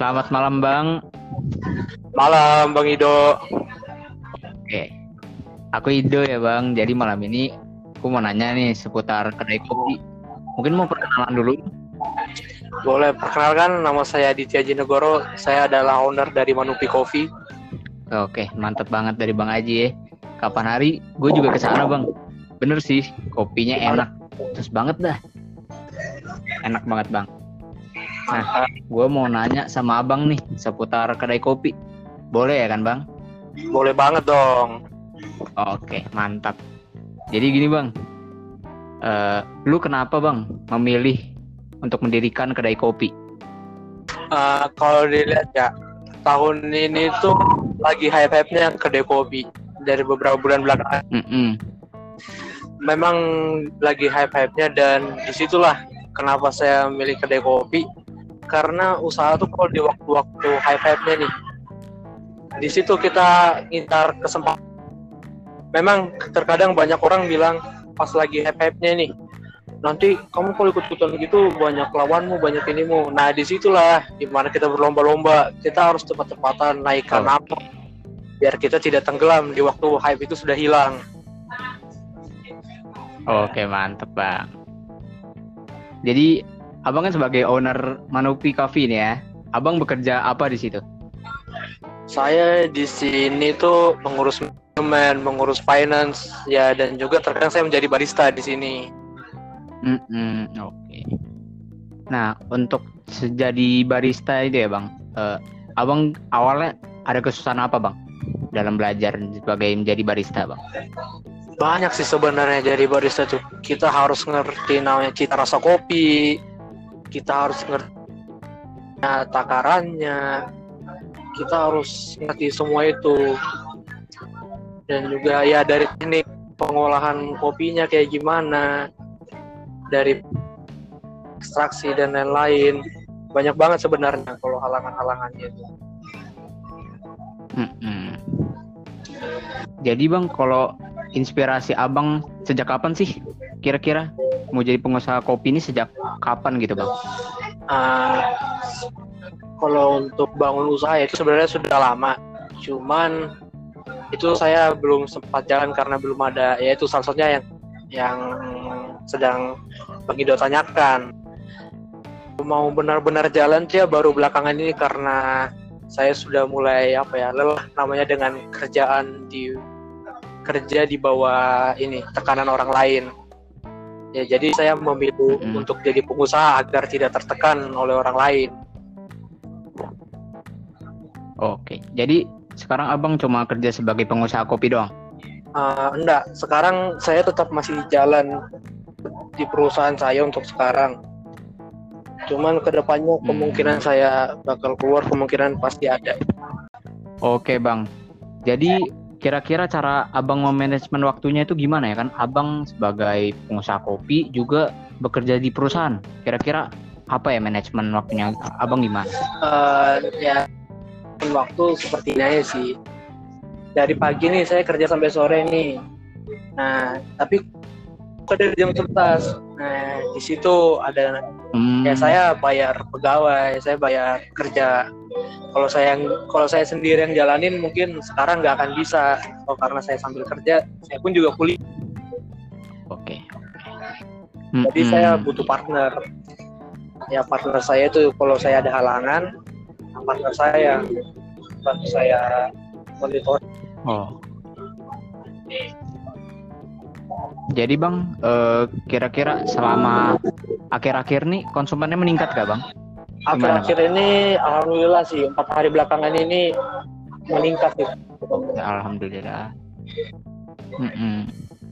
Selamat malam Bang. Malam Bang Ido. Oke. Aku Ido ya Bang. Jadi malam ini aku mau nanya nih seputar kedai kopi. Mungkin mau perkenalan dulu. Boleh perkenalkan nama saya Aditya Jinegoro. Saya adalah owner dari Manupi Coffee. Oke, mantep banget dari Bang Aji ya. Kapan hari gue juga ke sana Bang. Bener sih, kopinya enak. Terus banget dah. Enak banget Bang. Nah, gue mau nanya sama abang nih seputar kedai kopi. Boleh ya kan bang? Boleh banget dong. Oke, mantap. Jadi gini bang, uh, lu kenapa bang memilih untuk mendirikan kedai kopi? Uh, kalau dilihat ya, tahun ini tuh lagi hype-hype-nya kedai kopi dari beberapa bulan belakangan. Mm -mm. Memang lagi hype-hype-nya dan di situlah kenapa saya milih kedai kopi karena usaha tuh kalau di waktu-waktu hype-hype-nya nih di situ kita ngintar kesempatan. Memang terkadang banyak orang bilang pas lagi hype-hype-nya nih nanti kamu kalau ikut-ikutan gitu banyak lawanmu banyak inimu. Nah di situlah di mana kita berlomba-lomba kita harus cepat-cepatan naikkan oh. apa biar kita tidak tenggelam di waktu hype itu sudah hilang. Oke mantep bang. Jadi Abang kan sebagai owner Manupi Coffee nih ya. Abang bekerja apa di situ? Saya di sini tuh mengurus manajemen, mengurus finance, ya dan juga terkadang saya menjadi barista di sini. Mm -hmm, Oke. Okay. Nah, untuk jadi barista itu ya bang, uh, abang awalnya ada kesusahan apa bang dalam belajar sebagai menjadi barista bang? Banyak sih sebenarnya jadi barista tuh. Kita harus ngerti namanya cita rasa kopi, kita harus ngerti takarannya kita harus ngerti semua itu dan juga ya dari teknik pengolahan kopinya kayak gimana dari ekstraksi dan lain-lain banyak banget sebenarnya kalau halangan-halangannya itu. Hmm. Jadi bang, kalau inspirasi abang sejak kapan sih kira-kira mau jadi pengusaha kopi ini sejak kapan gitu bang? Uh, kalau untuk bangun usaha itu sebenarnya sudah lama, cuman itu saya belum sempat jalan karena belum ada ya itu satunya yang yang sedang Bang tanyakan mau benar-benar jalan sih ya baru belakangan ini karena saya sudah mulai apa ya lelah namanya dengan kerjaan di kerja di bawah ini tekanan orang lain Ya, jadi saya memilih hmm. untuk jadi pengusaha agar tidak tertekan oleh orang lain. Oke, jadi sekarang abang cuma kerja sebagai pengusaha kopi doang? Uh, enggak, sekarang saya tetap masih jalan di perusahaan saya untuk sekarang. Cuman ke depannya hmm. kemungkinan saya bakal keluar, kemungkinan pasti ada. Oke bang, jadi kira-kira cara abang memanajemen waktunya itu gimana ya? Kan abang sebagai pengusaha kopi juga bekerja di perusahaan. Kira-kira apa ya manajemen waktunya? Abang gimana? Uh, ya waktu seperti ini sih. Dari pagi nih saya kerja sampai sore nih. Nah tapi ada jam 11 nah di situ ada. Hmm. ya saya bayar pegawai saya bayar kerja kalau saya yang kalau saya sendiri yang jalanin mungkin sekarang nggak akan bisa. Oh, karena saya sambil kerja saya pun juga kuliah. Oke. Okay. jadi hmm. saya butuh partner. Ya partner saya itu kalau saya ada halangan partner saya bantu saya monitor. Oh. Jadi bang eh, kira-kira selama akhir-akhir nih konsumennya meningkat gak bang akhir-akhir ini alhamdulillah sih empat hari belakangan ini meningkat gitu. Ya, alhamdulillah. Mm-mm.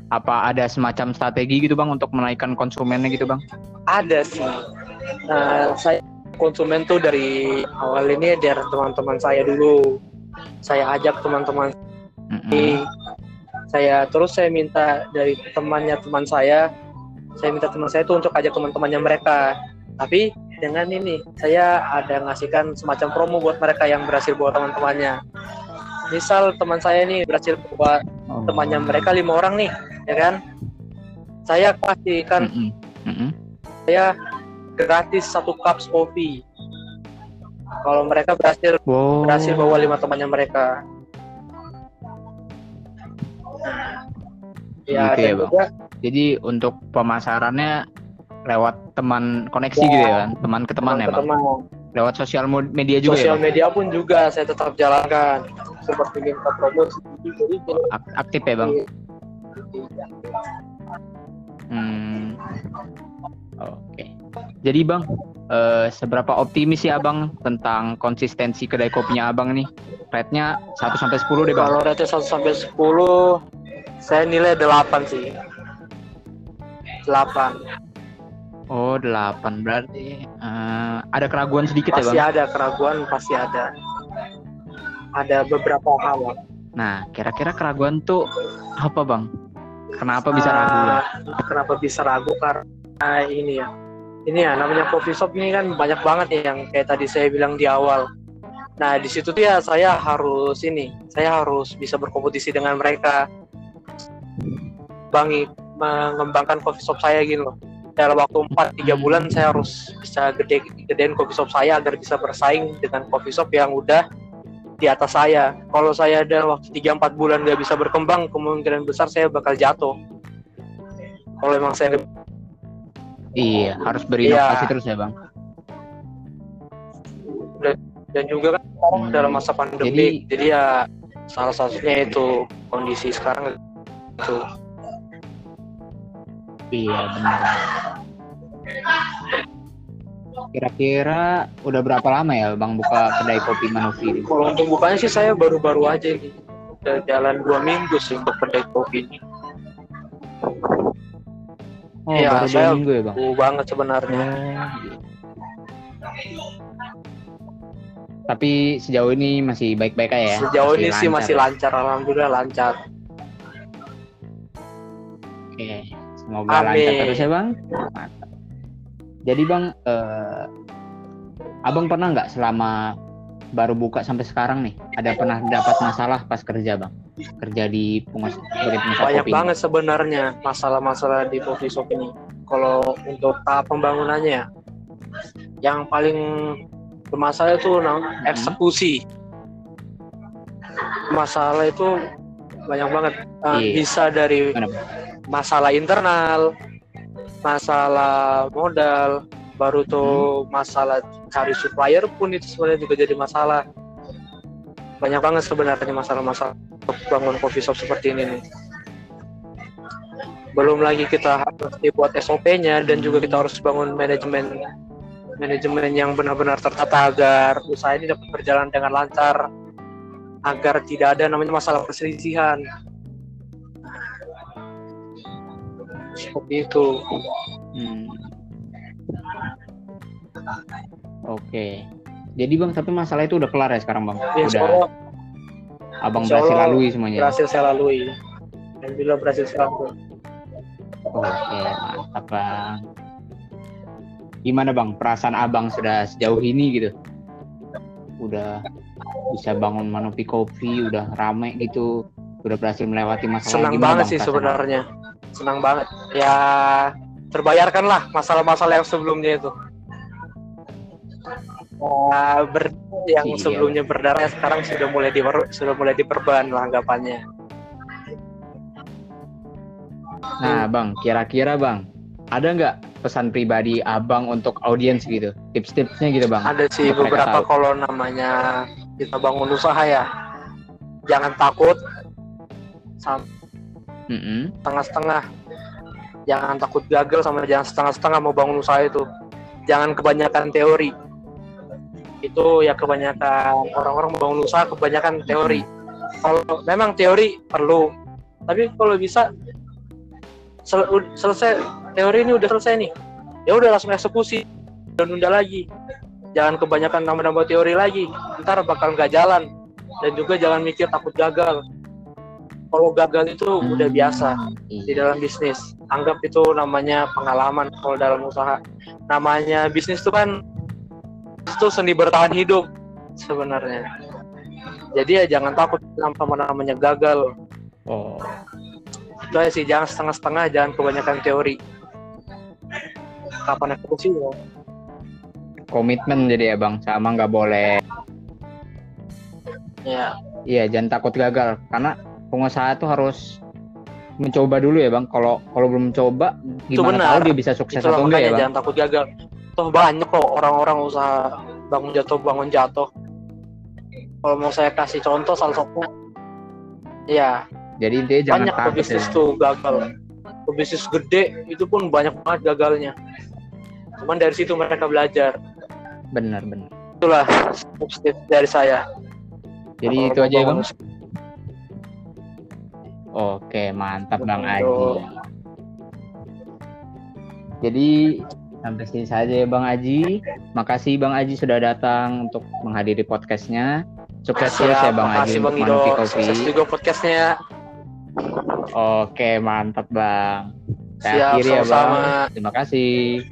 Apa ada semacam strategi gitu bang untuk menaikkan konsumennya gitu bang? Ada sih. Nah, saya konsumen tuh dari awal ini dari teman-teman saya dulu. Saya ajak teman-teman. Mm-mm. Saya terus saya minta dari temannya teman saya. Saya minta teman saya tuh untuk ajak teman-temannya mereka. Tapi dengan ini saya ada ngasihkan semacam promo buat mereka yang berhasil bawa teman-temannya misal teman saya ini berhasil bawa oh. temannya mereka lima orang nih ya kan saya kasihkan mm -hmm. saya gratis satu cup kopi kalau mereka berhasil Wow. berhasil bawa lima temannya mereka ya Gitu ya, dan Bang. juga Jadi untuk pemasarannya lewat teman koneksi Ya. gitu ya kan? Teman ke teman ya bang. teman Lewat sosial media juga sosial ya bang. media pun juga saya tetap jalankan seperti minta promosi jadi Ak- aktif ya bang. Hmm. Oke. Jadi bang, eh, seberapa optimis ya abang tentang konsistensi kedai kopinya abang nih? Rate-nya 1 sampai 10 deh bang. kalau rate 1 sampai 10 saya nilai 8 sih 8 Oh 8 berarti eh, ada keraguan sedikit ya pasti bang. ada keraguan pasti ada. Ada beberapa hal. Nah kira-kira keraguan tuh apa bang? Kenapa bisa ragu? Ah, kenapa bisa ragu? Karena ini ya. Ini ya namanya coffee shop ini kan banyak banget ya yang kayak tadi saya bilang di awal. Nah di situ tuh ya saya harus ini saya harus bisa berkompetisi dengan mereka. Bangi mengembangkan coffee shop saya gitu loh dalam waktu 4 3 bulan saya harus bisa gede gedein coffee shop saya agar bisa bersaing dengan coffee shop yang udah di atas saya. Kalau saya dalam waktu 3-4 bulan nggak bisa berkembang, kemungkinan besar saya bakal jatuh. Kalau emang saya Iya harus berinovasi Iya. terus ya bang. dan juga kan Hmm. dalam masa pandemi, Jadi- jadi, ya salah satunya itu kondisi sekarang itu. Iya benar. Kira-kira udah berapa lama ya bang buka kedai kopi Manuvi ini? Kalau untuk bukanya sih saya baru-baru aja gitu. Udah jalan dua minggu sih untuk kedai kopi ini. Oh Iya, baru saya- minggu ya bang. Banget sebenarnya. Tapi sejauh ini masih baik-baik aja ya. Sejauh ini sih lancar masih ya? lancar, alhamdulillah lancar. Oke, semoga Amin. lancar terus ya bang. Jadi bang, eh, abang pernah nggak selama baru buka sampai sekarang nih, ada pernah dapat masalah pas kerja bang? Kerja di pengusaha Banyak kopi. ini? banget sebenarnya masalah-masalah di coffee shop ini. Kalau untuk tahap pembangunannya, yang paling bermasalah itu Hmm. eksekusi. Masalah itu banyak banget. Uh, Iya. Bisa dari masalah internal, masalah modal, baru tuh Hmm. masalah cari supplier pun itu sebenarnya juga jadi masalah. Banyak banget sebenarnya masalah-masalah untuk bangun coffee shop seperti ini nih. Belum lagi kita harus dibuat SOP-nya dan juga kita harus bangun manajemen manajemen yang benar-benar tertata agar usaha ini dapat berjalan dengan lancar agar tidak ada namanya masalah perselisihan seperti itu Hmm. Oke. Jadi bang, tapi masalah itu udah kelar ya sekarang bang? ya, Udah Allah abang insya berhasil Allah lalui semuanya. berhasil saya lalui Alhamdulillah berhasil saya lalui Oke, mantap bang. Gimana bang, perasaan abang sudah sejauh ini gitu? Udah bisa bangun Manopi Kopi, udah rame gitu, udah berhasil melewati masalah. senang Gimana, banget Bang, sih sebenarnya senang banget ya terbayarkan lah masalah-masalah yang sebelumnya itu Ya, ber, yang Iya. sebelumnya berdarah sekarang sudah mulai di sudah mulai diperban lah anggapannya Nah, Bang, kira-kira Bang, ada nggak pesan pribadi Abang untuk audiens gitu? Tips-tipsnya gitu, Bang. ada sih Untuk beberapa kalau namanya kita bangun usaha ya jangan takut sama Setengah-setengah. Jangan takut gagal sama jangan setengah-setengah mau bangun usaha itu. Jangan kebanyakan teori. Itu ya kebanyakan orang-orang mau bangun usaha kebanyakan teori. Kalau memang teori perlu. Tapi kalau bisa sel- selesai teori ini udah selesai nih. Ya udah langsung eksekusi dan nunda lagi. Jangan kebanyakan nambah-nambah teori lagi. Ntar bakal nggak jalan. Dan juga jangan mikir takut gagal kalau gagal itu udah biasa di Iya. dalam bisnis. Anggap itu namanya pengalaman kalau dalam usaha. Namanya bisnis itu kan itu seni bertahan hidup sebenarnya. Jadi ya jangan takut sama namanya gagal. Oh, Itu aja sih jangan setengah-setengah, jangan kebanyakan teori. Kapan eksekusi ya? komitmen jadi ya bang sama nggak boleh ya iya jangan takut gagal karena pengusaha tuh harus mencoba dulu ya bang. Kalau kalau belum mencoba gimana benar. tahu dia bisa sukses itulah atau enggak ya bang? jangan takut gagal. Toh banyak kok orang-orang usaha bangun jatuh bangun jatuh. Kalau mau saya kasih contoh salah satu. Ya jadi dia jangan banyak takut pebisnis ya. tuh gagal. Pebisnis gede itu pun banyak banget gagalnya. Cuman dari situ mereka belajar. Benar benar. Itulah tips dari saya. Jadi Kalau itu aja ya bang oke mantap bang. Aji. Jadi sampai sini saja ya bang Aji. Makasih bang Aji sudah datang untuk menghadiri podcastnya. Sukses terus ya bang Aji Bang Ido. Kopi. Sukses juga podcastnya. oke mantap bang. Saya Siap, akhiri ya bang. terima kasih